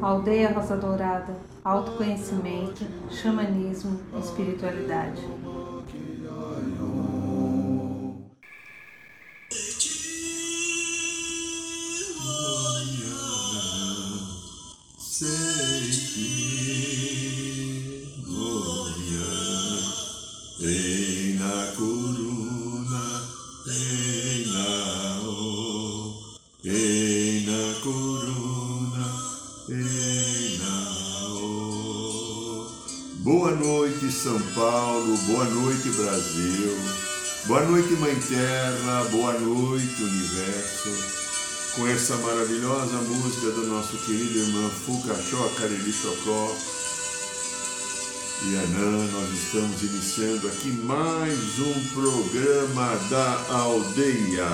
Aldeia Rosa Dourada, autoconhecimento, xamanismo, espiritualidade. Mãe Terra, boa noite Universo, com essa maravilhosa música do nosso querido irmão Fucachó Cariri Chocó. E Anã, nós estamos iniciando aqui mais um programa da aldeia.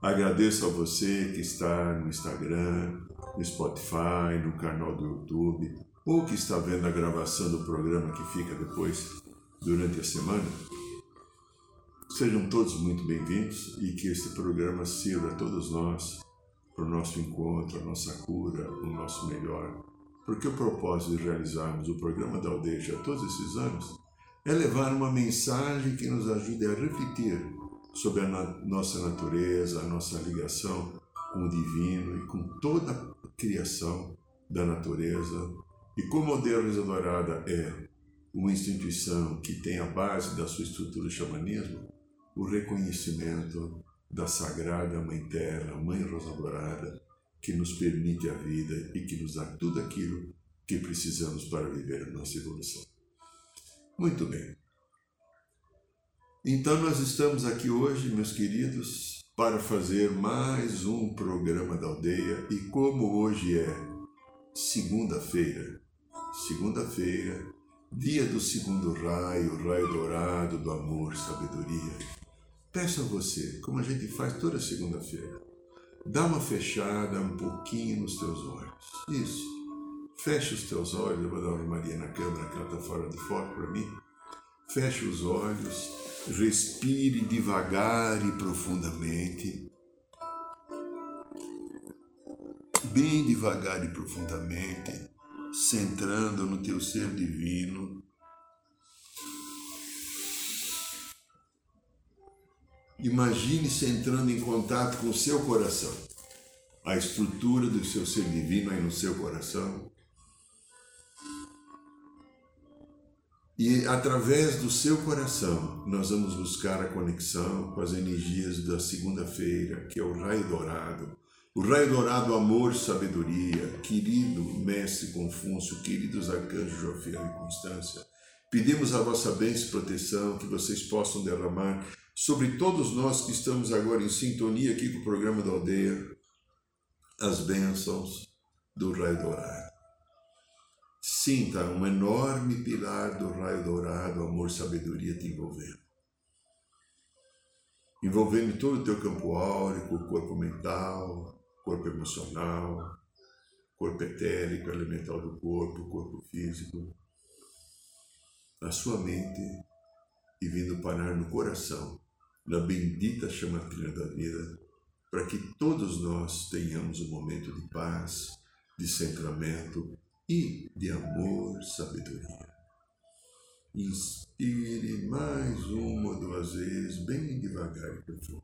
Agradeço a você que está no Instagram, no Spotify, no canal do YouTube ou que está vendo a gravação do programa que fica depois, durante a semana, sejam todos muito bem-vindos e que este programa sirva a todos nós para o nosso encontro, a nossa cura, o nosso melhor. Porque o propósito de realizarmos o programa da aldeia todos esses anos é levar uma mensagem que nos ajude a refletir sobre a na nossa natureza, a nossa ligação com o divino e com toda a criação da natureza e como a Deusa Dourada é uma instituição que tem a base da sua estrutura xamanismo, o reconhecimento da Sagrada Mãe Terra, Mãe Rosa Dourada, que nos permite a vida e que nos dá tudo aquilo que precisamos para viver a nossa evolução. Muito bem. Então nós estamos aqui hoje, meus queridos, para fazer mais um programa da aldeia e como hoje é segunda-feira, segunda-feira, dia do segundo raio, raio dourado do amor, sabedoria. Peço a você, como a gente faz toda segunda-feira, dá uma fechada um pouquinho nos teus olhos. Isso. Feche os teus olhos, eu vou dar uma Maria na câmera que ela está fora de foco para mim. Feche os olhos, respire devagar e profundamente. Bem devagar e profundamente centrando no teu ser divino. Imagine-se entrando em contato com o seu coração, a estrutura do seu ser divino aí no seu coração. E através do seu coração, nós vamos buscar a conexão com as energias da segunda-feira, que é o raio dourado, o raio dourado, amor, sabedoria, querido mestre Confúcio, queridos arcanjos Jofiel e Constância, pedimos a vossa bênção e proteção que vocês possam derramar sobre todos nós que estamos agora em sintonia aqui com o programa da aldeia, as bênçãos do raio dourado. Sinta um enorme pilar do raio dourado, amor, sabedoria te envolvendo. Envolvendo todo o teu campo áurico, corpo mental, corpo emocional, corpo etérico, elemental do corpo, corpo físico, a sua mente e vindo parar no coração, na bendita chamatina da vida, para que todos nós tenhamos um momento de paz, de centramento e de amor, sabedoria. Inspire mais uma ou duas vezes, bem devagar e profundo.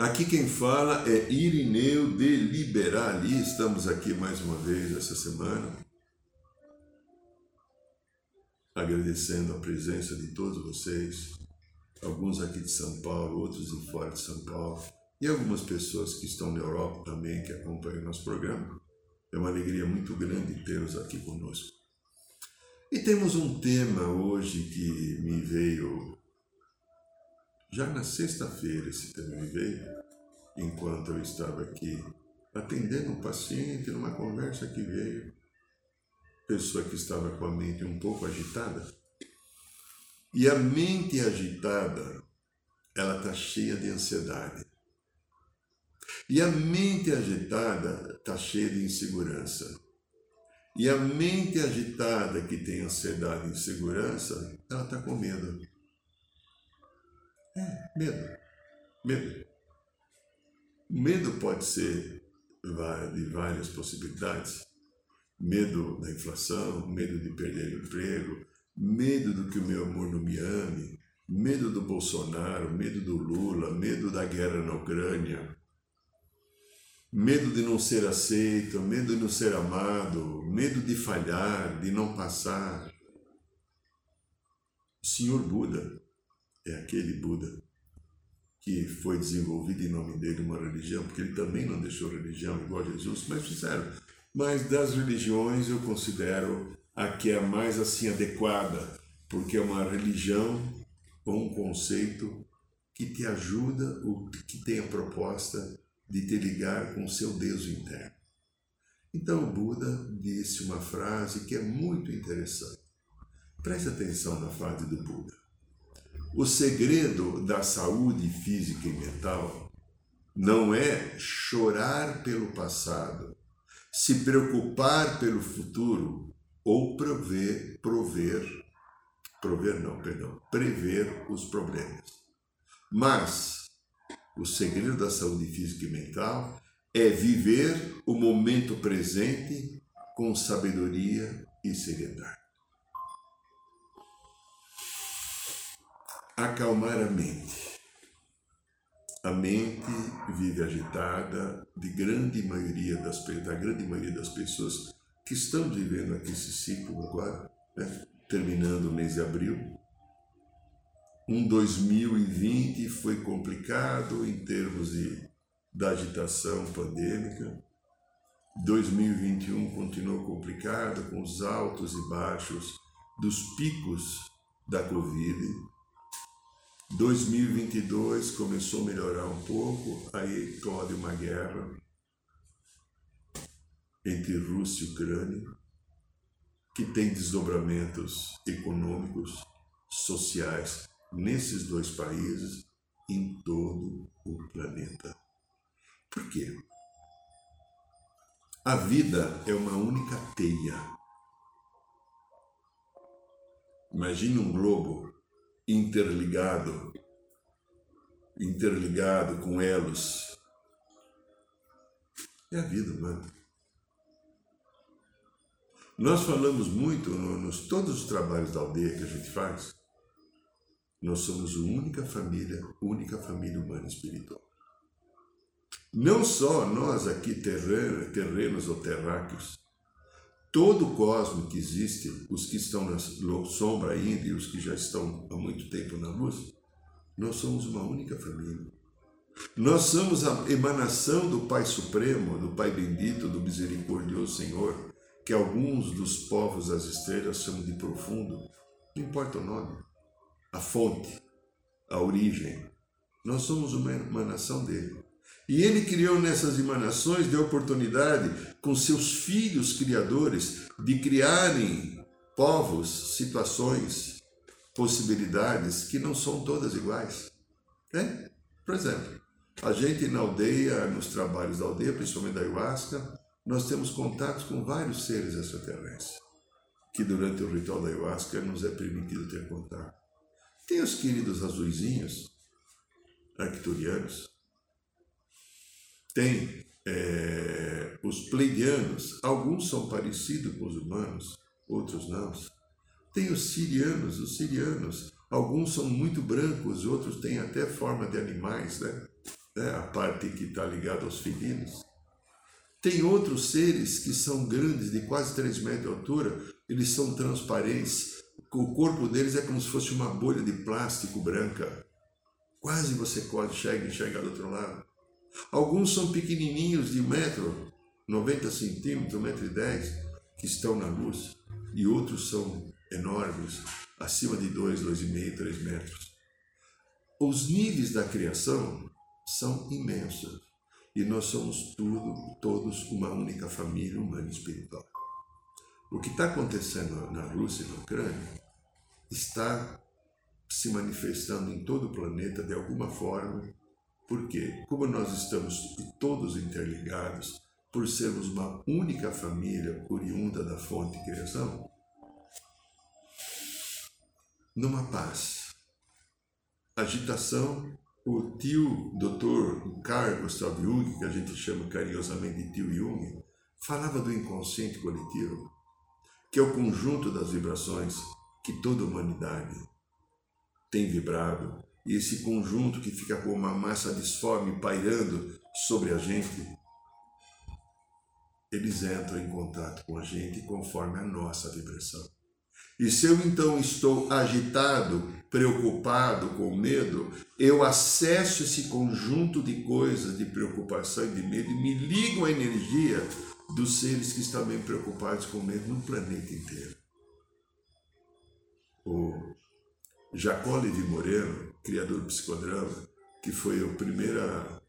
Aqui quem fala é Irineu de Liberali. Estamos aqui mais uma vez essa semana, agradecendo a presença de todos vocês, alguns aqui de São Paulo, outros de fora de São Paulo, e algumas pessoas que estão na Europa também que acompanham nosso programa. É uma alegria muito grande tê-los aqui conosco. E temos um tema hoje que me veio já na sexta-feira, esse tema me veio, enquanto eu estava aqui atendendo um paciente numa conversa que veio, pessoa que estava com a mente um pouco agitada. E a mente agitada, ela está cheia de ansiedade. E a mente agitada está cheia de insegurança. E a mente agitada que tem ansiedade e insegurança, ela está com medo. É, medo. Medo. Medo pode ser de várias possibilidades. Medo da inflação, medo de perder o emprego, medo do que o meu amor não me ame, medo do Bolsonaro, medo do Lula, medo da guerra na Ucrânia, medo de não ser aceito, medo de não ser amado, medo de falhar, de não passar. O Senhor Buda é aquele Buda que foi desenvolvido em nome dele uma religião, porque ele também não deixou religião igual a Jesus, mas fizeram. Mas das religiões eu considero a que é mais assim adequada, porque é uma religião ou um conceito que te ajuda, que tem a proposta de te ligar com o seu Deus interno. Então o Buda disse uma frase que é muito interessante. Preste atenção na frase do Buda. O segredo da saúde física e mental não é chorar pelo passado, se preocupar pelo futuro ou prover, prover, prover não, perdão, prever os problemas. Mas o segredo da saúde física e mental é viver o momento presente com sabedoria e seriedade. Acalmar a mente. A mente vive agitada de grande maioria das, da grande maioria das pessoas que estão vivendo aqui esse ciclo agora, né? terminando o mês de abril, um 2020 foi complicado em termos de, da agitação pandêmica. 2021 continuou complicado com os altos e baixos dos picos da Covid. 2022 começou a melhorar um pouco, aí eclode uma guerra entre Rússia e Ucrânia, que tem desdobramentos econômicos, sociais nesses dois países, em todo o planeta. Por quê? A vida é uma única teia. Imagine um globo interligado, interligado com elos. É a vida humana. Nós falamos muito nos todos os trabalhos da aldeia que a gente faz nós somos a única família, única família humana espiritual. Não só nós aqui terrenos, terrenos ou terráqueos, todo o cosmo que existe, os que estão na sombra ainda e os que já estão há muito tempo na luz, nós somos uma única família. Nós somos a emanação do Pai Supremo, do Pai Bendito, do Misericordioso Senhor, que alguns dos povos das estrelas chamam de profundo, não importa o nome a fonte, a origem. Nós somos uma emanação dele. E ele criou nessas emanações de oportunidade com seus filhos criadores de criarem povos, situações, possibilidades que não são todas iguais. É? Por exemplo, a gente na aldeia, nos trabalhos da aldeia, principalmente da ayahuasca, nós temos contatos com vários seres extraterrestres, que durante o ritual da ayahuasca nos é permitido ter contato. Tem os queridos azuizinhos, arcturianos. Tem é, os pleidianos, alguns são parecidos com os humanos, outros não. Tem os sirianos, os sirianos, alguns são muito brancos, outros têm até forma de animais, né? É a parte que está ligada aos felinos. Tem outros seres que são grandes, de quase 3 metros de altura, eles são transparentes, o corpo deles é como se fosse uma bolha de plástico branca. Quase você pode enxergar, enxergar do outro lado. Alguns são pequenininhos de metro, 90 centímetros, metro e dez, que estão na luz. E outros são enormes, acima de 2, 2,5, 3 metros. Os níveis da criação são imensos. E nós somos tudo, todos uma única família humana espiritual. O que está acontecendo na Rússia e na Ucrânia está se manifestando em todo o planeta de alguma forma, porque, como nós estamos todos interligados, por sermos uma única família oriunda da fonte de criação, numa paz. Agitação, o tio Dr. Carl Gustav Jung, que a gente chama carinhosamente de tio Jung, falava do inconsciente coletivo, que é o conjunto das vibrações que toda a humanidade tem vibrado, e esse conjunto que fica como uma massa disforme pairando sobre a gente, eles entram em contato com a gente conforme a nossa vibração. E se eu então estou agitado, preocupado, com medo, eu acesso esse conjunto de coisas, de preocupação e de medo e me ligo à energia dos seres que estão bem preocupados com medo no planeta inteiro. O Jacó Levi Moreno, criador do psicodrama, que foi o primeira,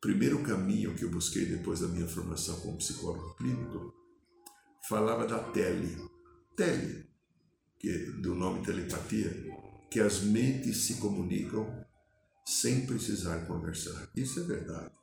primeiro caminho que eu busquei depois da minha formação como psicólogo clínico, falava da tele. Tele, que, do nome telepatia, que as mentes se comunicam sem precisar conversar. Isso é verdade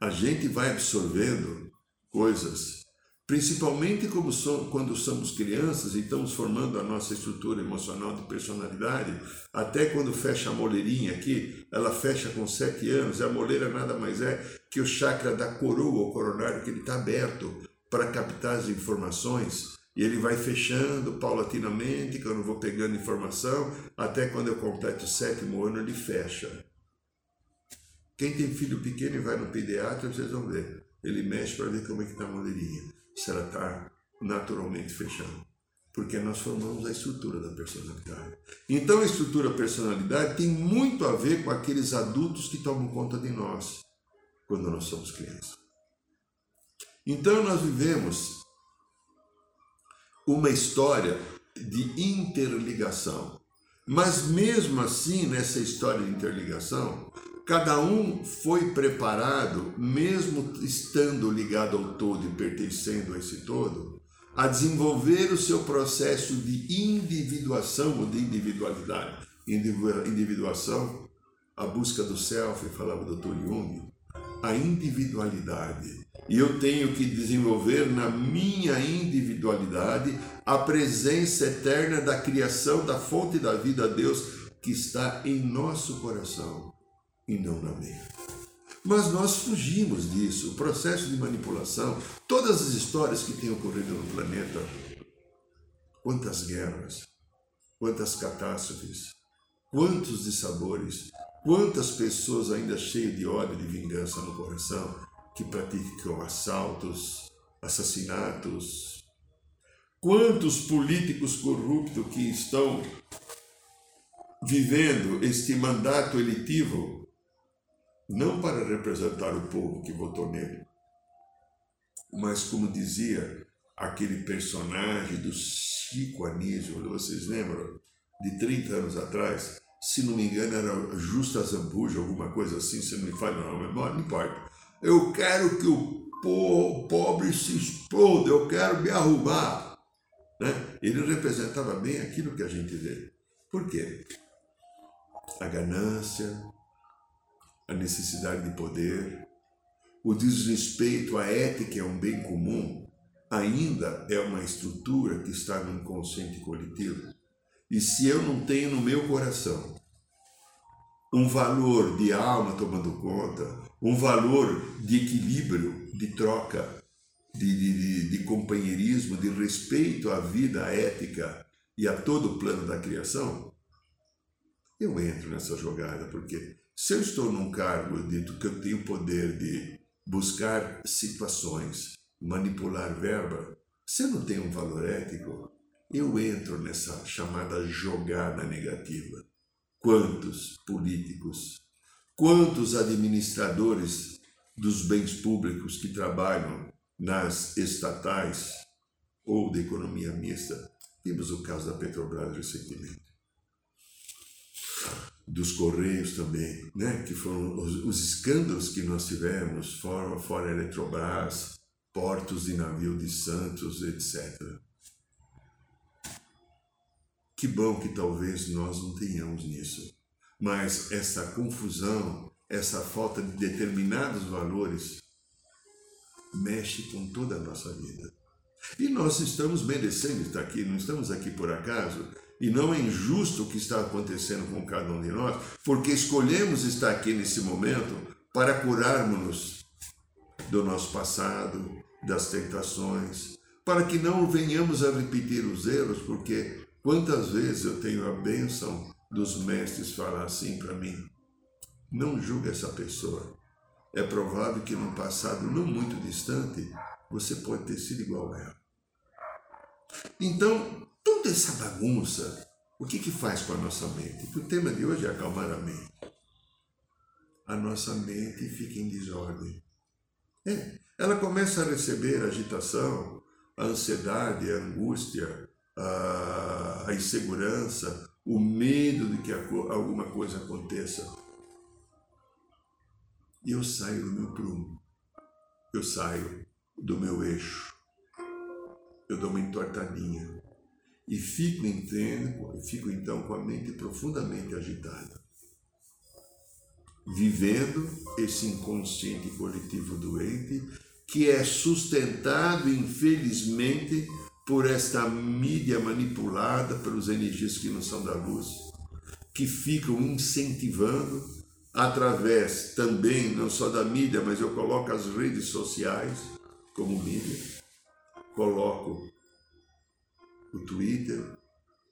a gente vai absorvendo coisas, principalmente quando somos crianças e estamos formando a nossa estrutura emocional de personalidade, até quando fecha a moleirinha aqui, ela fecha com sete anos, a moleira nada mais é que o chakra da coroa, o coronário, que ele está aberto para captar as informações, e ele vai fechando paulatinamente, quando eu vou pegando informação, até quando eu completo o sétimo ano, ele fecha. Quem tem filho pequeno e vai no pediatra, vocês vão ver. Ele mexe para ver como é que está a moleirinha. Se ela está naturalmente fechando. Porque nós formamos a estrutura da personalidade. Então a estrutura da personalidade tem muito a ver com aqueles adultos que tomam conta de nós quando nós somos crianças. Então nós vivemos uma história de interligação. Mas mesmo assim, nessa história de interligação, Cada um foi preparado, mesmo estando ligado ao todo e pertencendo a esse todo, a desenvolver o seu processo de individuação ou de individualidade. Individuação, a busca do self, falava o Dr. Jung, a individualidade. E eu tenho que desenvolver na minha individualidade a presença eterna da criação, da fonte da vida, Deus, que está em nosso coração e não na minha. Mas nós fugimos disso. O processo de manipulação, todas as histórias que têm ocorrido no planeta, quantas guerras, quantas catástrofes, quantos dissabores, quantas pessoas ainda cheias de ódio e de vingança no coração que praticam assaltos, assassinatos, quantos políticos corruptos que estão vivendo este mandato elitivo não para representar o povo que votou nele, mas como dizia aquele personagem do Chico Anísio, vocês lembram? De 30 anos atrás, se não me engano era Justa Zambuja, alguma coisa assim, se não me falha não, memória, não importa. Eu quero que o pobre se exploda, eu quero me arrumar. Né? Ele representava bem aquilo que a gente vê. Por quê? A ganância, a necessidade de poder, o desrespeito à ética a um bem comum, ainda é uma estrutura que está no inconsciente coletivo. E se eu não tenho no meu coração um valor de alma tomando conta, um valor de equilíbrio, de troca, de, de, de, companheirismo, de respeito à vida à ética e a todo o plano da criação, eu entro nessa jogada, porque se eu estou num cargo de que eu tenho poder de buscar situações, manipular verba, se eu não tenho um valor ético, eu entro nessa chamada jogada negativa. Quantos políticos, quantos administradores dos bens públicos que trabalham nas estatais ou da economia mista, vimos o caso da Petrobras recentemente dos Correios também, né? que foram os, os escândalos que nós tivemos, fora, fora Eletrobras, portos de navio de Santos, etc. Que bom que talvez nós não tenhamos nisso. Mas essa confusão essa falta de determinados valores mexe com toda a nossa vida. E nós estamos merecendo estar aqui, não estamos aqui por acaso. E não é injusto o que está acontecendo com cada um de nós, porque escolhemos estar aqui nesse momento para curarmos-nos do nosso passado, das tentações, para que não venhamos a repetir os erros, porque quantas vezes eu tenho a bênção dos mestres falar assim para mim: não julgue essa pessoa. É provável que no passado não muito distante você pode ter sido igual a ela. Então, toda essa bagunça, o que, que faz com a nossa mente? O tema de hoje é acalmar a mente. A nossa mente fica em desordem. É, ela começa a receber agitação, a ansiedade, a angústia, a insegurança, o medo de que alguma coisa aconteça. E eu saio do meu prumo, eu saio do meu eixo, eu dou uma entortadinha e fico, entendo, fico então com a mente profundamente agitada, vivendo esse inconsciente coletivo doente que é sustentado, infelizmente, por esta mídia manipulada pelos energias que não são da luz, que ficam incentivando através também, não só da mídia, mas eu coloco as redes sociais como mídia, coloco o Twitter,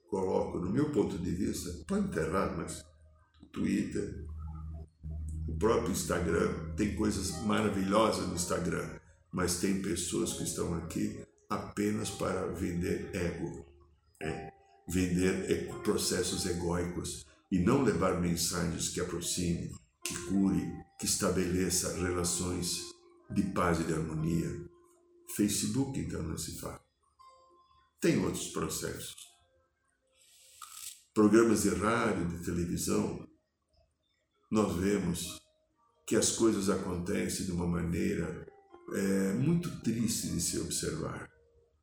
coloco, no meu ponto de vista, pode estar errado, mas o Twitter, o próprio Instagram, tem coisas maravilhosas no Instagram, mas tem pessoas que estão aqui apenas para vender ego, é, vender processos egóicos e não levar mensagens que aproxime, que cure, que estabeleça relações de paz e de harmonia. Facebook, então, não se fala tem outros processos. Programas de rádio, de televisão, nós vemos que as coisas acontecem de uma maneira é, muito triste de se observar.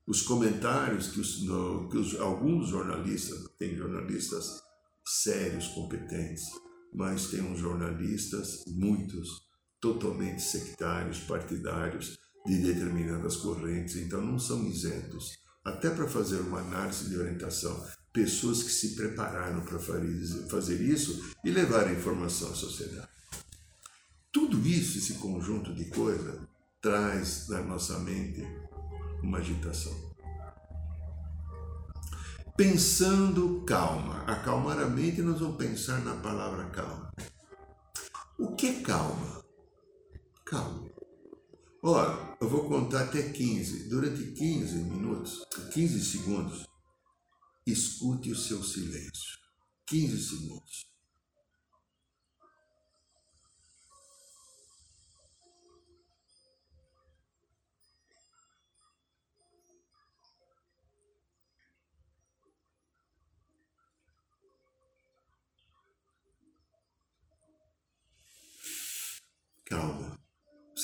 Os comentários que, os, no, que os, alguns jornalistas, tem jornalistas sérios, competentes, mas tem uns jornalistas, muitos, totalmente sectários, partidários de determinadas correntes, então não são isentos até para fazer uma análise de orientação, pessoas que se prepararam para fazer isso e levar a informação à sociedade. Tudo isso, esse conjunto de coisas, traz na nossa mente uma agitação. Pensando calma, acalmar a mente, nós vamos pensar na palavra calma. O que é calma? Calma. Ora, eu vou contar até 15. Durante 15 minutos, 15 segundos, escute o seu silêncio. 15 segundos.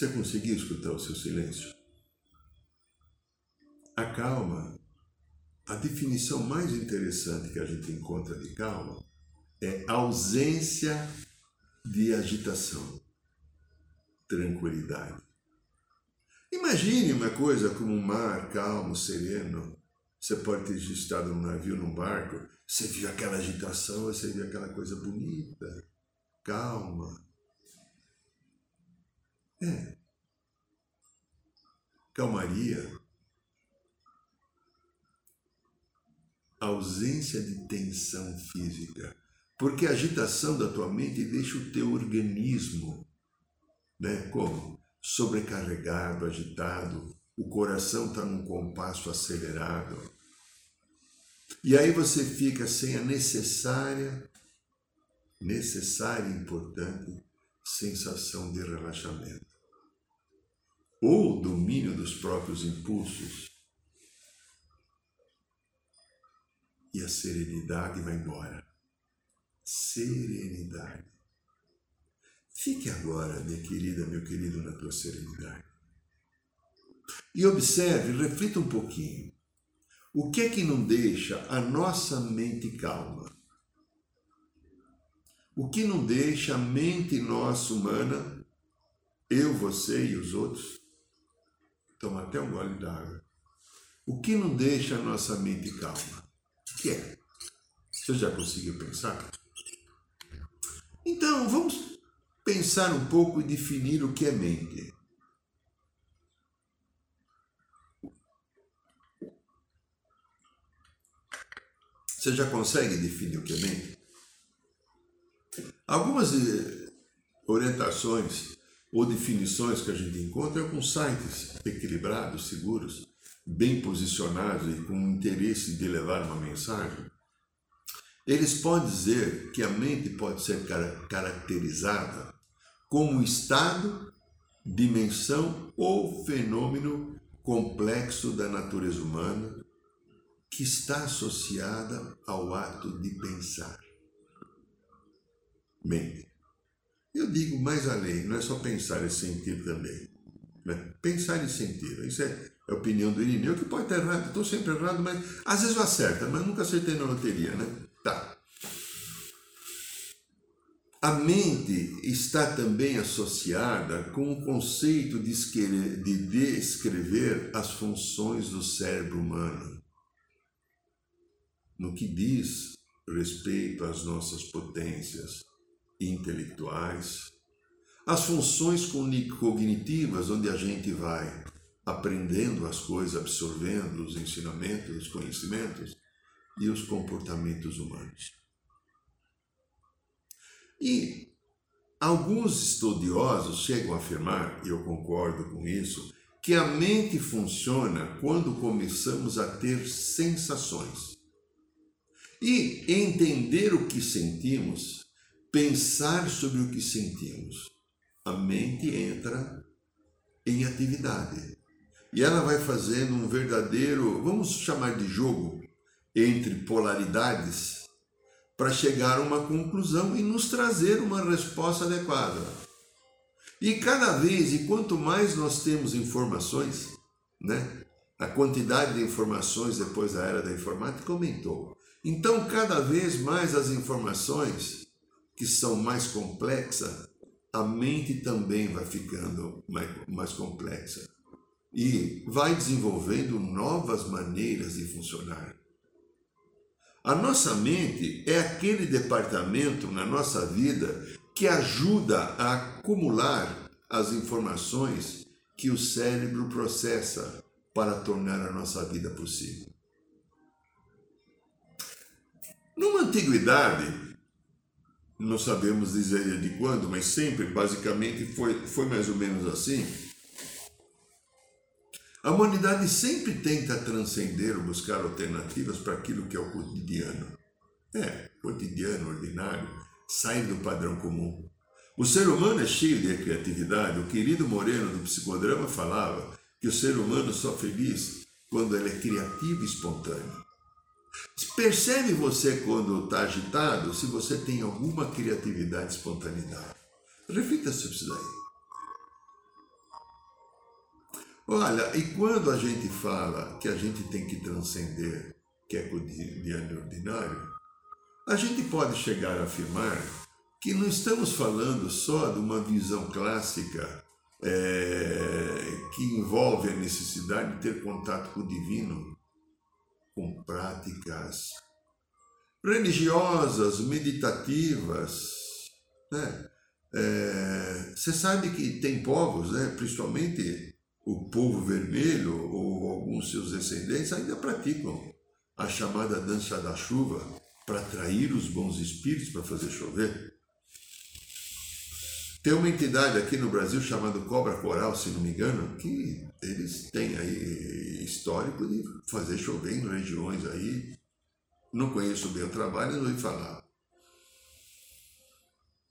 Você conseguiu escutar o seu silêncio? A calma, a definição mais interessante que a gente encontra de calma é ausência de agitação, tranquilidade. Imagine uma coisa como um mar calmo, sereno. Você pode ter estado num navio, num barco, você viu aquela agitação, você viu aquela coisa bonita, calma, é. Calmaria. Ausência de tensão física. Porque a agitação da tua mente deixa o teu organismo, né? Como? Sobrecarregado, agitado, o coração está num compasso acelerado. E aí você fica sem a necessária, necessária e importante sensação de relaxamento ou domínio dos próprios impulsos. E a serenidade vai embora. Serenidade. Fique agora, minha querida, meu querido, na tua serenidade. E observe, reflita um pouquinho. O que é que não deixa a nossa mente calma? O que não deixa a mente nossa humana, eu, você e os outros, toma até um gole d'água. O que não deixa a nossa mente calma? O que é? Você já conseguiu pensar? Então, vamos pensar um pouco e definir o que é mente. Você já consegue definir o que é mente? Algumas eh, orientações ou definições que a gente encontra com sites equilibrados, seguros, bem posicionados e com interesse de levar uma mensagem. Eles podem dizer que a mente pode ser caracterizada como estado, dimensão ou fenômeno complexo da natureza humana que está associada ao ato de pensar. Mente. Eu digo mais além, não é só pensar e sentir também. Né? Pensar e sentir. Isso é a opinião do Irineu, que pode estar errado, estou sempre errado, mas às vezes eu acerto, mas nunca acertei na loteria, né? Tá. A mente está também associada com o conceito de descrever as funções do cérebro humano no que diz respeito às nossas potências intelectuais, as funções cognitivas, onde a gente vai aprendendo as coisas, absorvendo os ensinamentos, os conhecimentos e os comportamentos humanos. E alguns estudiosos chegam a afirmar, e eu concordo com isso, que a mente funciona quando começamos a ter sensações. E entender o que sentimos, pensar sobre o que sentimos, a mente entra em atividade. E ela vai fazendo um verdadeiro, vamos chamar de jogo, entre polaridades, para chegar a uma conclusão e nos trazer uma resposta adequada. E cada vez, e quanto mais nós temos informações, né? A quantidade de informações depois da era da informática aumentou. Então, cada vez mais as informações que são mais complexas, a mente também vai ficando mais, mais complexa e vai desenvolvendo novas maneiras de funcionar. A nossa mente é aquele departamento na nossa vida que ajuda a acumular as informações que o cérebro processa para tornar a nossa vida possível. Numa antiguidade, não sabemos dizer de quando, mas sempre, basicamente, foi, foi mais ou menos assim a humanidade sempre tenta transcender ou buscar alternativas para aquilo que é o cotidiano. É, cotidiano, ordinário, sair do padrão comum. O ser humano é cheio de criatividade. O querido Moreno do psicodrama falava que o ser humano só feliz quando ele é criativo e espontâneo. Percebe você quando está agitado se você tem alguma criatividade espontaneidade? Reflita sobre isso daí. Olha, e quando a gente fala que a gente tem que transcender, que é cotidiano ordinário, a gente pode chegar a afirmar que não estamos falando só de uma visão clássica é, que envolve a necessidade de ter contato com o divino, com práticas religiosas, meditativas. Né? É, você sabe que tem povos, né, principalmente o povo vermelho ou alguns seus descendentes ainda praticam a chamada dança da chuva para atrair os bons espíritos para fazer chover. Tem uma entidade aqui no Brasil chamada Cobra Coral, se não me engano, que eles têm aí histórico de fazer chover em regiões aí. Não conheço bem o trabalho, não ouvi falar.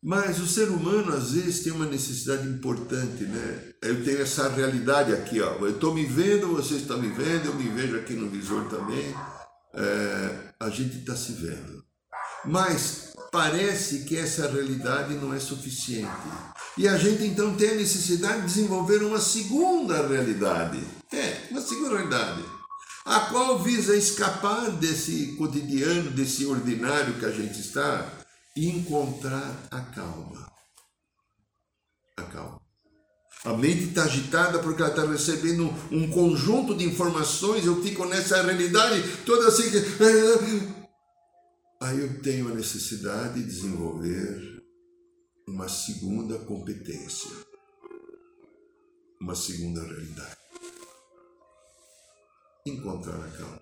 Mas o ser humano, às vezes, tem uma necessidade importante, né? Eu tenho essa realidade aqui, ó. Eu estou me vendo, você está me vendo, eu me vejo aqui no visor também. É, a gente está se vendo. Mas parece que essa realidade não é suficiente. E a gente então tem a necessidade de desenvolver uma segunda realidade. É, uma segunda realidade. A qual visa escapar desse cotidiano, desse ordinário que a gente está e encontrar a calma. A calma. A mente está agitada porque ela está recebendo um conjunto de informações, eu fico nessa realidade toda assim. Aí eu tenho a necessidade de desenvolver uma segunda competência, uma segunda realidade. Encontrar a calma.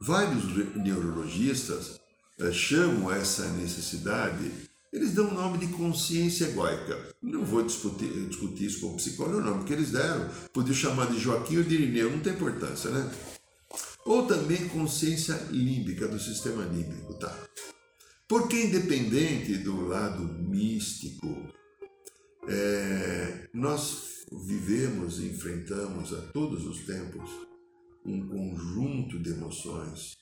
Vários neurologistas eh, chamam essa necessidade eles dão o nome de consciência egóica. Não vou discutir, discutir isso com o psicólogo, não, porque eles deram. Podia chamar de Joaquim ou de Irineu, não tem importância, né? Ou também consciência límbica, do sistema límbico, tá? Porque independente do lado místico, é, nós vivemos e enfrentamos a todos os tempos um conjunto de emoções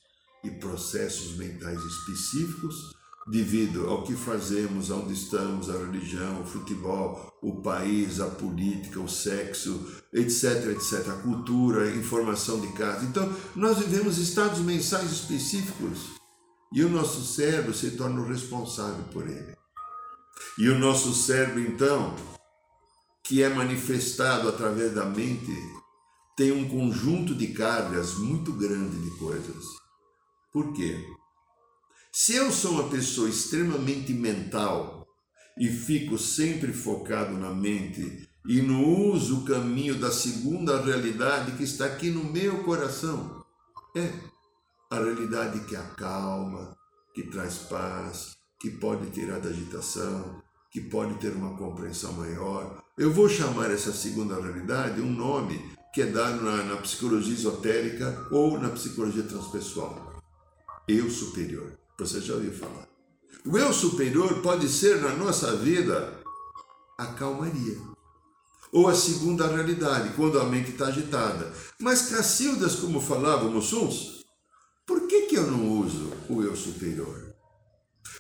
e processos mentais específicos devido ao que fazemos, aonde estamos, a religião, o futebol, o país, a política, o sexo, etc, etc, a cultura, a informação de casa. Então, nós vivemos estados mensais específicos e o nosso cérebro se torna o responsável por ele. E o nosso cérebro, então, que é manifestado através da mente, tem um conjunto de cargas muito grande de coisas. Por quê? Se eu sou uma pessoa extremamente mental e fico sempre focado na mente e não uso o caminho da segunda realidade que está aqui no meu coração, é a realidade que acalma, que traz paz, que pode tirar da agitação, que pode ter uma compreensão maior. Eu vou chamar essa segunda realidade um nome que é dado na, na psicologia esotérica ou na psicologia transpessoal. Eu superior. Você já ouviu falar. O eu superior pode ser na nossa vida a calmaria. Ou a segunda realidade, quando a mente está agitada. Mas Cacildas, como falávamos uns, por que, que eu não uso o eu superior?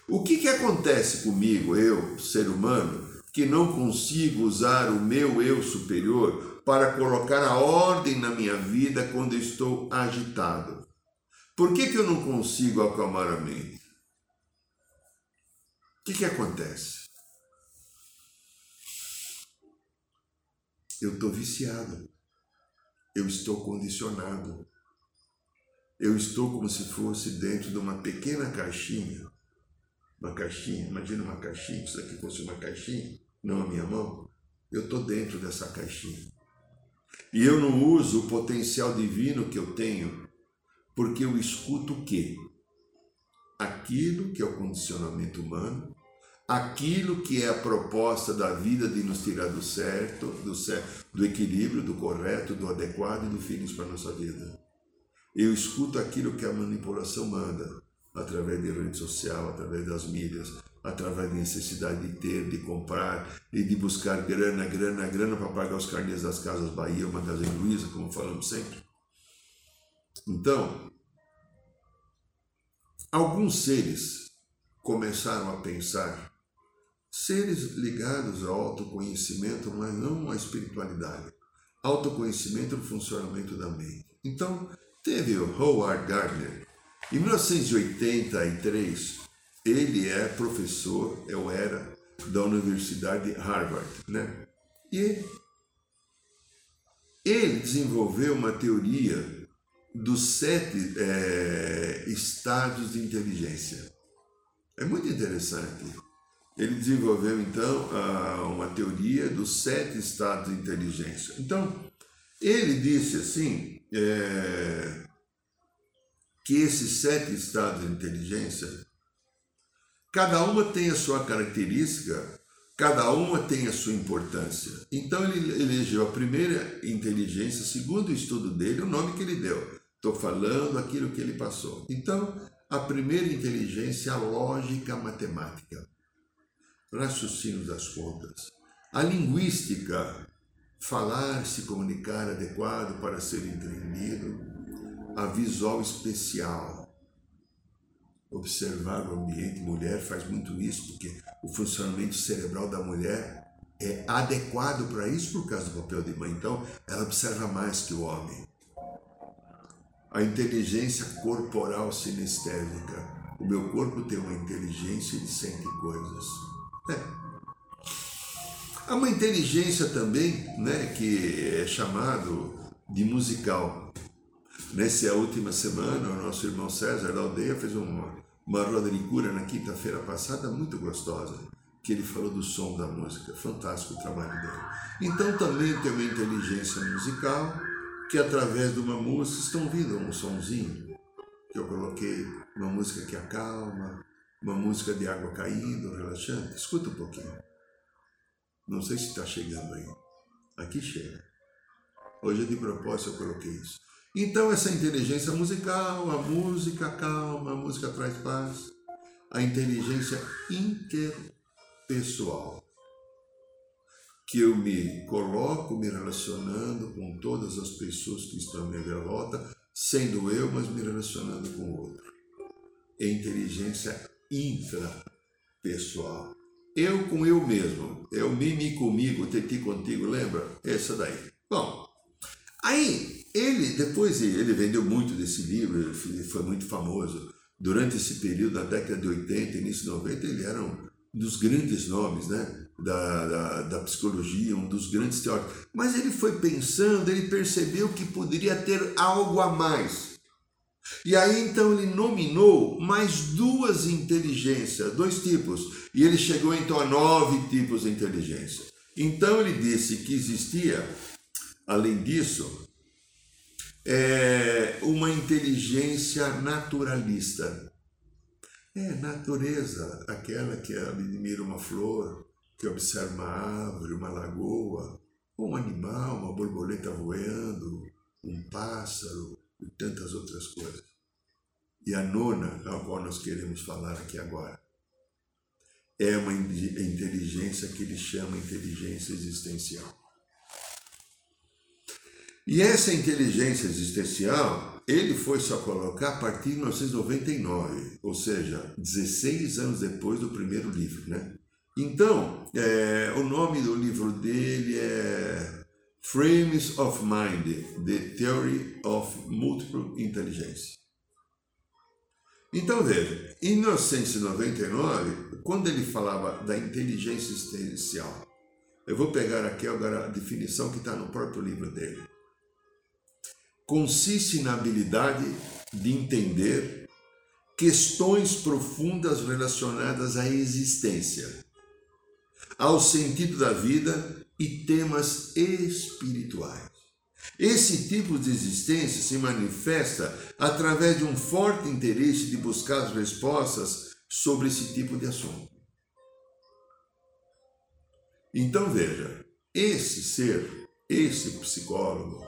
O que, que acontece comigo, eu, ser humano, que não consigo usar o meu eu superior para colocar a ordem na minha vida quando estou agitado? Por que, que eu não consigo acalmar a mente? O que, que acontece? Eu estou viciado. Eu estou condicionado. Eu estou como se fosse dentro de uma pequena caixinha. Uma caixinha, imagina uma caixinha, isso aqui fosse uma caixinha, não a minha mão. Eu estou dentro dessa caixinha. E eu não uso o potencial divino que eu tenho porque eu escuto o quê? Aquilo que é o condicionamento humano, aquilo que é a proposta da vida de nos tirar do certo, do, certo, do equilíbrio, do correto, do adequado e do feliz para a nossa vida. Eu escuto aquilo que a manipulação manda, através de rede social, através das mídias, através da necessidade de ter, de comprar e de buscar grana, grana, grana para pagar os carnês das casas Bahia, das Luiza, como falamos sempre. Então, alguns seres começaram a pensar, seres ligados ao autoconhecimento, mas não à espiritualidade, autoconhecimento no funcionamento da mente. Então, teve o Howard Gardner. Em 1983, ele é professor, eu era, da Universidade de Harvard, né? E ele desenvolveu uma teoria dos sete é, estados de inteligência. É muito interessante. Ele desenvolveu então uma teoria dos sete estados de inteligência. Então, ele disse assim é, que esses sete estados de inteligência, cada uma tem a sua característica, cada uma tem a sua importância. Então ele elegeu a primeira inteligência, segundo o estudo dele, o nome que ele deu, Estou falando aquilo que ele passou. Então, a primeira inteligência é a lógica matemática, raciocínio das contas. A linguística, falar, se comunicar adequado para ser entendido. A visual especial, observar o ambiente. Mulher faz muito isso, porque o funcionamento cerebral da mulher é adequado para isso por causa do papel de mãe. Então, ela observa mais que o homem a inteligência corporal sinestésica, o meu corpo tem uma inteligência e sente coisas. É. Há uma inteligência também, né, que é chamado de musical. Nessa última semana, o nosso irmão César da aldeia fez uma, uma roda de cura na quinta-feira passada muito gostosa, que ele falou do som da música. Fantástico o trabalho dele. Então também tem uma inteligência musical que através de uma música estão ouvindo um sonzinho que eu coloquei, uma música que acalma, uma música de água caindo, relaxante. Escuta um pouquinho. Não sei se está chegando aí. Aqui chega. Hoje de propósito eu coloquei isso. Então essa inteligência musical, a música calma, a música traz paz, a inteligência interpessoal, que eu me coloco me relacionando com todas as pessoas que estão à minha volta, sendo eu, mas me relacionando com o outro. É inteligência intrapessoal. Eu com eu mesmo. Eu mimi comigo, teti contigo, lembra? Essa daí. Bom, aí ele, depois ele vendeu muito desse livro, ele foi muito famoso. Durante esse período, da década de 80, início de 90, ele era um dos grandes nomes né? Da, da, da psicologia, um dos grandes teóricos. Mas ele foi pensando, ele percebeu que poderia ter algo a mais e aí então ele nominou mais duas inteligências, dois tipos, e ele chegou então a nove tipos de inteligência. Então ele disse que existia, além disso, é, uma inteligência naturalista. É natureza, aquela que admira uma flor, que observa uma árvore, uma lagoa, um animal, uma borboleta voando, um pássaro, e tantas outras coisas. E a nona, a qual nós queremos falar aqui agora, é uma inteligência que ele chama inteligência existencial. E essa inteligência existencial, ele foi só colocar a partir de 1999, ou seja, 16 anos depois do primeiro livro, né? Então, é, o nome do livro dele é Frames of Mind, The Theory of Multiple Intelligence. Então veja, em 1999, quando ele falava da inteligência existencial, eu vou pegar aqui agora a definição que está no próprio livro dele. Consiste na habilidade de entender questões profundas relacionadas à existência, ao sentido da vida e temas espirituais. Esse tipo de existência se manifesta através de um forte interesse de buscar as respostas sobre esse tipo de assunto. Então veja, esse ser, esse psicólogo,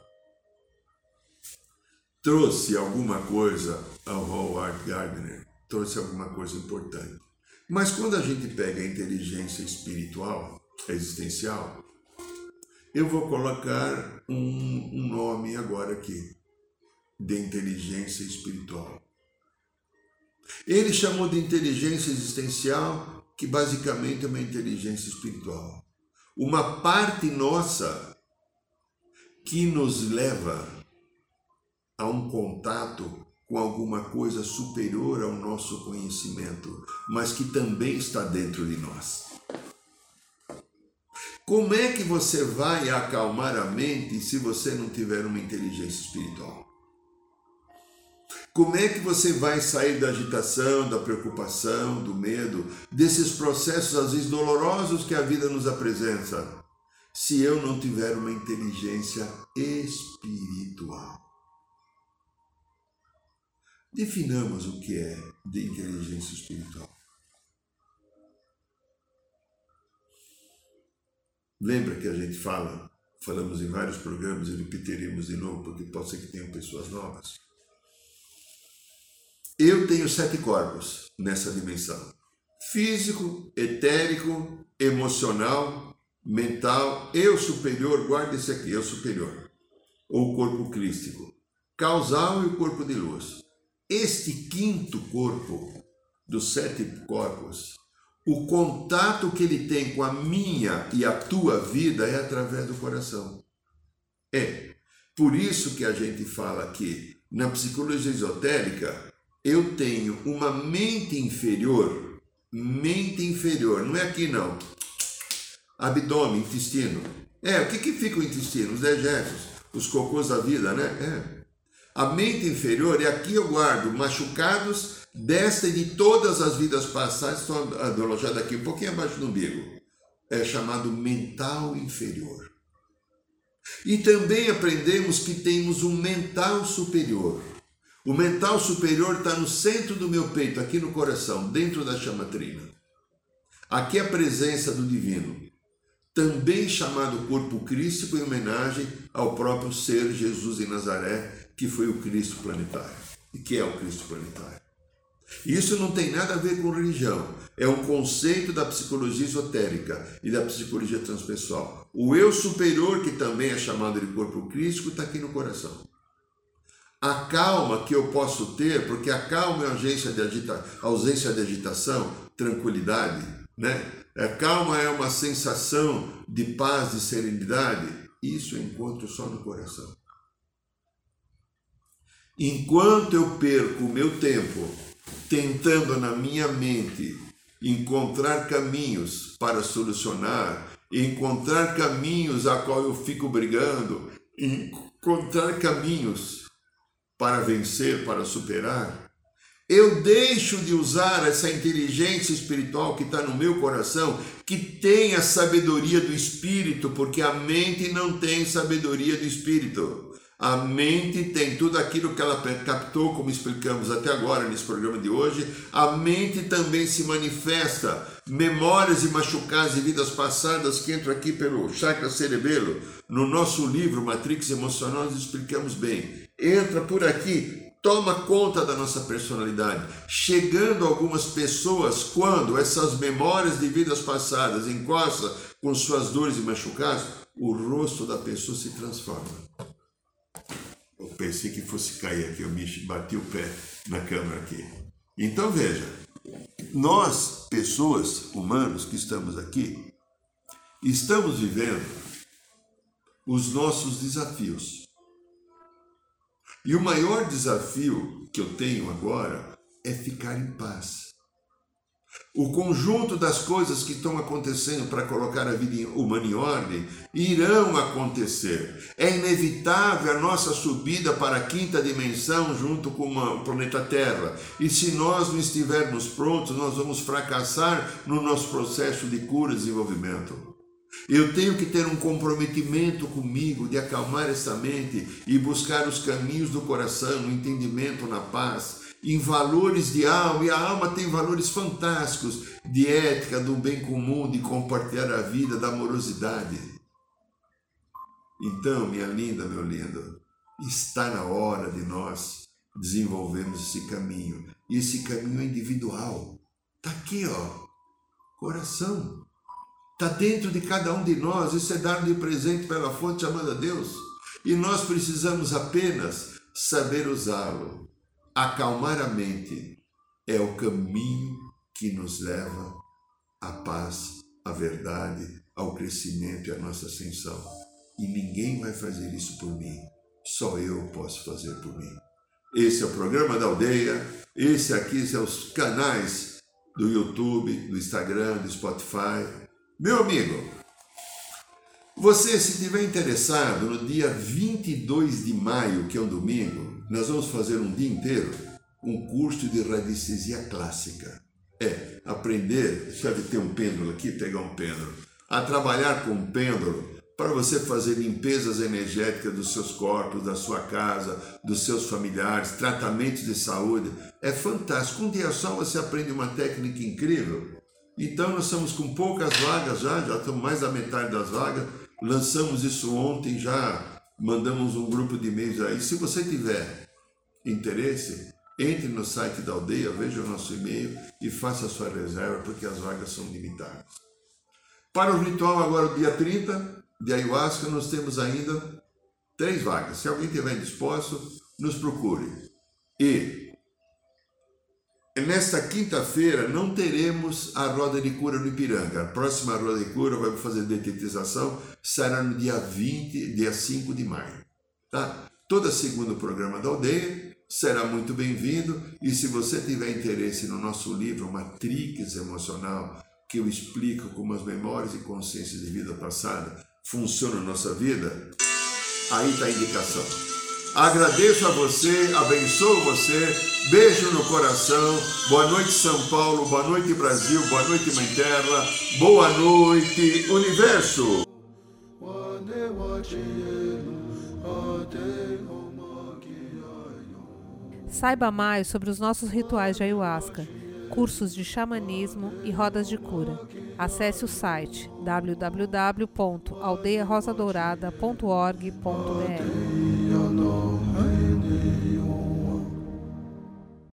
trouxe alguma coisa ao Howard Gardner, trouxe alguma coisa importante. Mas quando a gente pega a inteligência espiritual, existencial, eu vou colocar um, um nome agora aqui, de inteligência espiritual. Ele chamou de inteligência existencial, que basicamente é uma inteligência espiritual. Uma parte nossa que nos leva a um contato com alguma coisa superior ao nosso conhecimento, mas que também está dentro de nós. Como é que você vai acalmar a mente se você não tiver uma inteligência espiritual? Como é que você vai sair da agitação, da preocupação, do medo, desses processos às vezes dolorosos que a vida nos apresenta, se eu não tiver uma inteligência espiritual? Definamos o que é de inteligência espiritual. Lembra que a gente fala, falamos em vários programas e repetiremos de novo, porque pode ser que tenham pessoas novas. Eu tenho sete corpos nessa dimensão: físico, etérico, emocional, mental, eu superior, guarda esse aqui, eu superior, ou corpo crístico, causal e o corpo de luz. Este quinto corpo dos sete corpos o contato que ele tem com a minha e a tua vida é através do coração. É. Por isso que a gente fala que na psicologia esotérica eu tenho uma mente inferior, mente inferior, não é aqui não, abdômen, intestino. É, o que, que fica o intestino? Os dejetos, os cocôs da vida, né? É. A mente inferior, e aqui eu guardo machucados desta e de todas as vidas passadas, estão alojados aqui um pouquinho abaixo do umbigo. É chamado mental inferior. E também aprendemos que temos um mental superior. O mental superior está no centro do meu peito, aqui no coração, dentro da chama trina. Aqui é a presença do divino, também chamado corpo crístico em homenagem ao próprio ser Jesus em Nazaré, que foi o Cristo planetário e que é o Cristo planetário. Isso não tem nada a ver com religião, é um conceito da psicologia esotérica e da psicologia transpessoal. O eu superior, que também é chamado de corpo crístico, está aqui no coração. A calma que eu posso ter, porque a calma é ausência de, agita, ausência de agitação, tranquilidade, né? A calma é uma sensação de paz e serenidade. Isso eu encontro só no coração. Enquanto eu perco o meu tempo tentando na minha mente encontrar caminhos para solucionar, encontrar caminhos a qual eu fico brigando, encontrar caminhos para vencer, para superar, eu deixo de usar essa inteligência espiritual que está no meu coração, que tem a sabedoria do espírito, porque a mente não tem sabedoria do espírito. A mente tem tudo aquilo que ela captou, como explicamos até agora nesse programa de hoje. A mente também se manifesta. Memórias e machucados de vidas passadas que entram aqui pelo chakra cerebelo. No nosso livro Matrix Emocional, nós explicamos bem. Entra por aqui, toma conta da nossa personalidade. Chegando algumas pessoas, quando essas memórias de vidas passadas encostam com suas dores e machucados, o rosto da pessoa se transforma. Eu pensei que fosse cair aqui, eu me bati o pé na câmera aqui. Então veja, nós, pessoas, humanos que estamos aqui, estamos vivendo os nossos desafios. E o maior desafio que eu tenho agora é ficar em paz o conjunto das coisas que estão acontecendo para colocar a vida humana em ordem irão acontecer. É inevitável a nossa subida para a quinta dimensão junto com o planeta Terra. E se nós não estivermos prontos, nós vamos fracassar no nosso processo de cura e desenvolvimento. Eu tenho que ter um comprometimento comigo de acalmar essa mente e buscar os caminhos do coração, o entendimento na paz em valores de alma, e a alma tem valores fantásticos de ética, do bem comum, de compartilhar a vida, da amorosidade. Então, minha linda, meu lindo, está na hora de nós desenvolvermos esse caminho. E esse caminho é individual. Está aqui, ó, coração. Está dentro de cada um de nós. Isso é dado de presente pela fonte chamada Deus. E nós precisamos apenas saber usá-lo Acalmar a mente é o caminho que nos leva à paz, à verdade, ao crescimento e à nossa ascensão. E ninguém vai fazer isso por mim, só eu posso fazer por mim. Esse é o programa da aldeia, esse aqui são os canais do YouTube, do Instagram, do Spotify. Meu amigo, você, se estiver interessado, no dia 22 de maio, que é um domingo, nós vamos fazer um dia inteiro um curso de radiestesia clássica. É, aprender, deve ter um pêndulo aqui, pegar um pêndulo, a trabalhar com um pêndulo para você fazer limpezas energéticas dos seus corpos, da sua casa, dos seus familiares, tratamentos de saúde. É fantástico. Um dia só você aprende uma técnica incrível. Então nós estamos com poucas vagas já, já estamos mais da metade das vagas. Lançamos isso ontem, já mandamos um grupo de e-mails aí. Se você tiver interesse, entre no site da aldeia, veja o nosso e-mail e faça a sua reserva, porque as vagas são limitadas. Para o ritual, agora, dia 30 de ayahuasca, nós temos ainda três vagas. Se alguém tiver disposto, nos procure. E nesta quinta-feira não teremos a roda de cura no Ipiranga. A próxima roda de cura vai fazer detetização, será no dia 20, dia 5 de maio. Tá? Toda segunda o programa da aldeia será muito bem-vindo. E se você tiver interesse no nosso livro Matrix Emocional, que eu explico como as memórias e consciências de vida passada funcionam na nossa vida, aí está a indicação. Agradeço a você, abençoo você, beijo no coração, boa noite São Paulo, boa noite Brasil, boa noite Mãe Terra, boa noite Universo. Saiba mais sobre os nossos rituais de ayahuasca, cursos de xamanismo e rodas de cura. Acesse o site www.aldeiarosadourada.org.br.